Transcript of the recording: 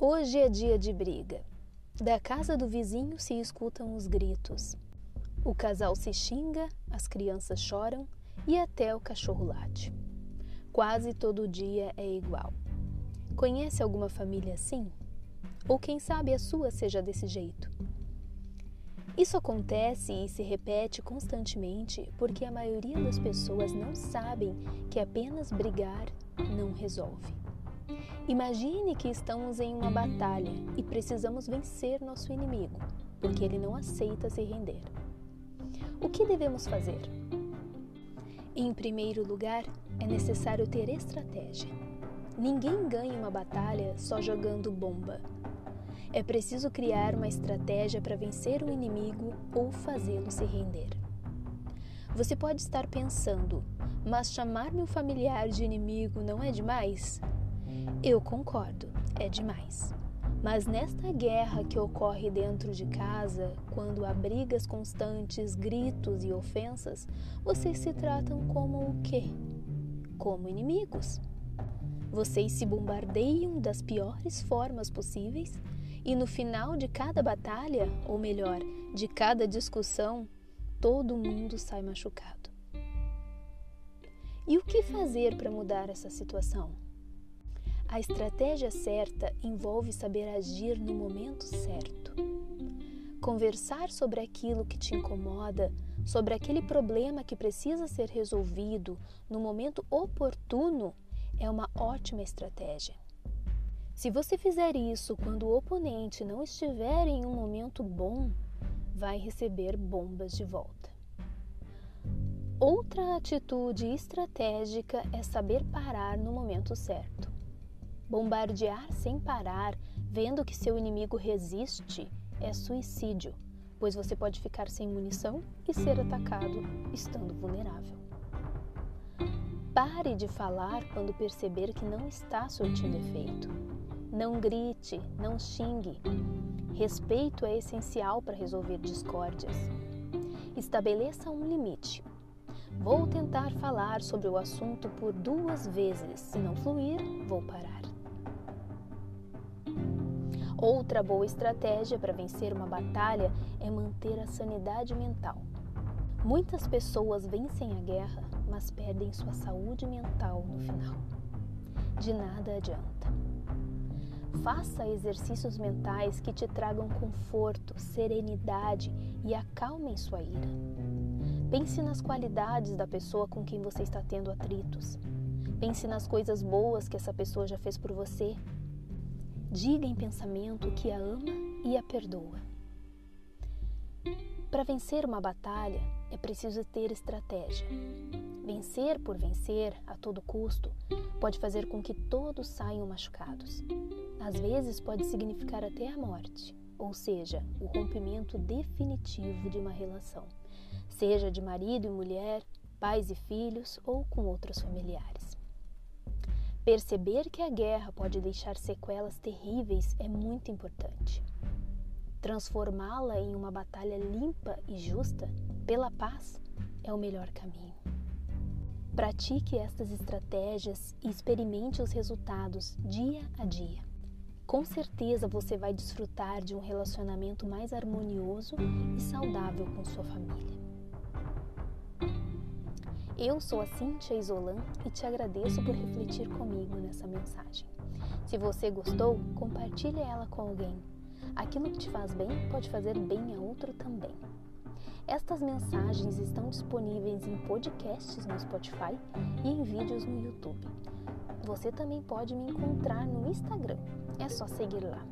Hoje é dia de briga. Da casa do vizinho se escutam os gritos. O casal se xinga, as crianças choram e até o cachorro late. Quase todo dia é igual. Conhece alguma família assim? Ou quem sabe a sua seja desse jeito? Isso acontece e se repete constantemente porque a maioria das pessoas não sabem que apenas brigar não resolve. Imagine que estamos em uma batalha e precisamos vencer nosso inimigo, porque ele não aceita se render. O que devemos fazer? Em primeiro lugar, é necessário ter estratégia. Ninguém ganha uma batalha só jogando bomba. É preciso criar uma estratégia para vencer o inimigo ou fazê-lo se render. Você pode estar pensando, mas chamar meu familiar de inimigo não é demais? Eu concordo, é demais. Mas nesta guerra que ocorre dentro de casa, quando há brigas constantes, gritos e ofensas, vocês se tratam como o quê? Como inimigos. Vocês se bombardeiam das piores formas possíveis e no final de cada batalha, ou melhor, de cada discussão, todo mundo sai machucado. E o que fazer para mudar essa situação? A estratégia certa envolve saber agir no momento certo. Conversar sobre aquilo que te incomoda, sobre aquele problema que precisa ser resolvido no momento oportuno, é uma ótima estratégia. Se você fizer isso quando o oponente não estiver em um momento bom, vai receber bombas de volta. Outra atitude estratégica é saber parar no momento certo. Bombardear sem parar, vendo que seu inimigo resiste, é suicídio, pois você pode ficar sem munição e ser atacado estando vulnerável. Pare de falar quando perceber que não está surtindo efeito. Não grite, não xingue. Respeito é essencial para resolver discórdias. Estabeleça um limite. Vou tentar falar sobre o assunto por duas vezes. Se não fluir, vou parar. Outra boa estratégia para vencer uma batalha é manter a sanidade mental. Muitas pessoas vencem a guerra, mas perdem sua saúde mental no final. De nada adianta. Faça exercícios mentais que te tragam conforto, serenidade e acalmem sua ira. Pense nas qualidades da pessoa com quem você está tendo atritos. Pense nas coisas boas que essa pessoa já fez por você Diga em pensamento que a ama e a perdoa. Para vencer uma batalha é preciso ter estratégia. Vencer por vencer a todo custo pode fazer com que todos saiam machucados. Às vezes pode significar até a morte, ou seja, o rompimento definitivo de uma relação, seja de marido e mulher, pais e filhos ou com outros familiares. Perceber que a guerra pode deixar sequelas terríveis é muito importante. Transformá-la em uma batalha limpa e justa pela paz é o melhor caminho. Pratique estas estratégias e experimente os resultados dia a dia. Com certeza você vai desfrutar de um relacionamento mais harmonioso e saudável com sua família. Eu sou a Cintia Isolan e te agradeço por refletir comigo nessa mensagem. Se você gostou, compartilhe ela com alguém. Aquilo que te faz bem pode fazer bem a outro também. Estas mensagens estão disponíveis em podcasts no Spotify e em vídeos no YouTube. Você também pode me encontrar no Instagram. É só seguir lá.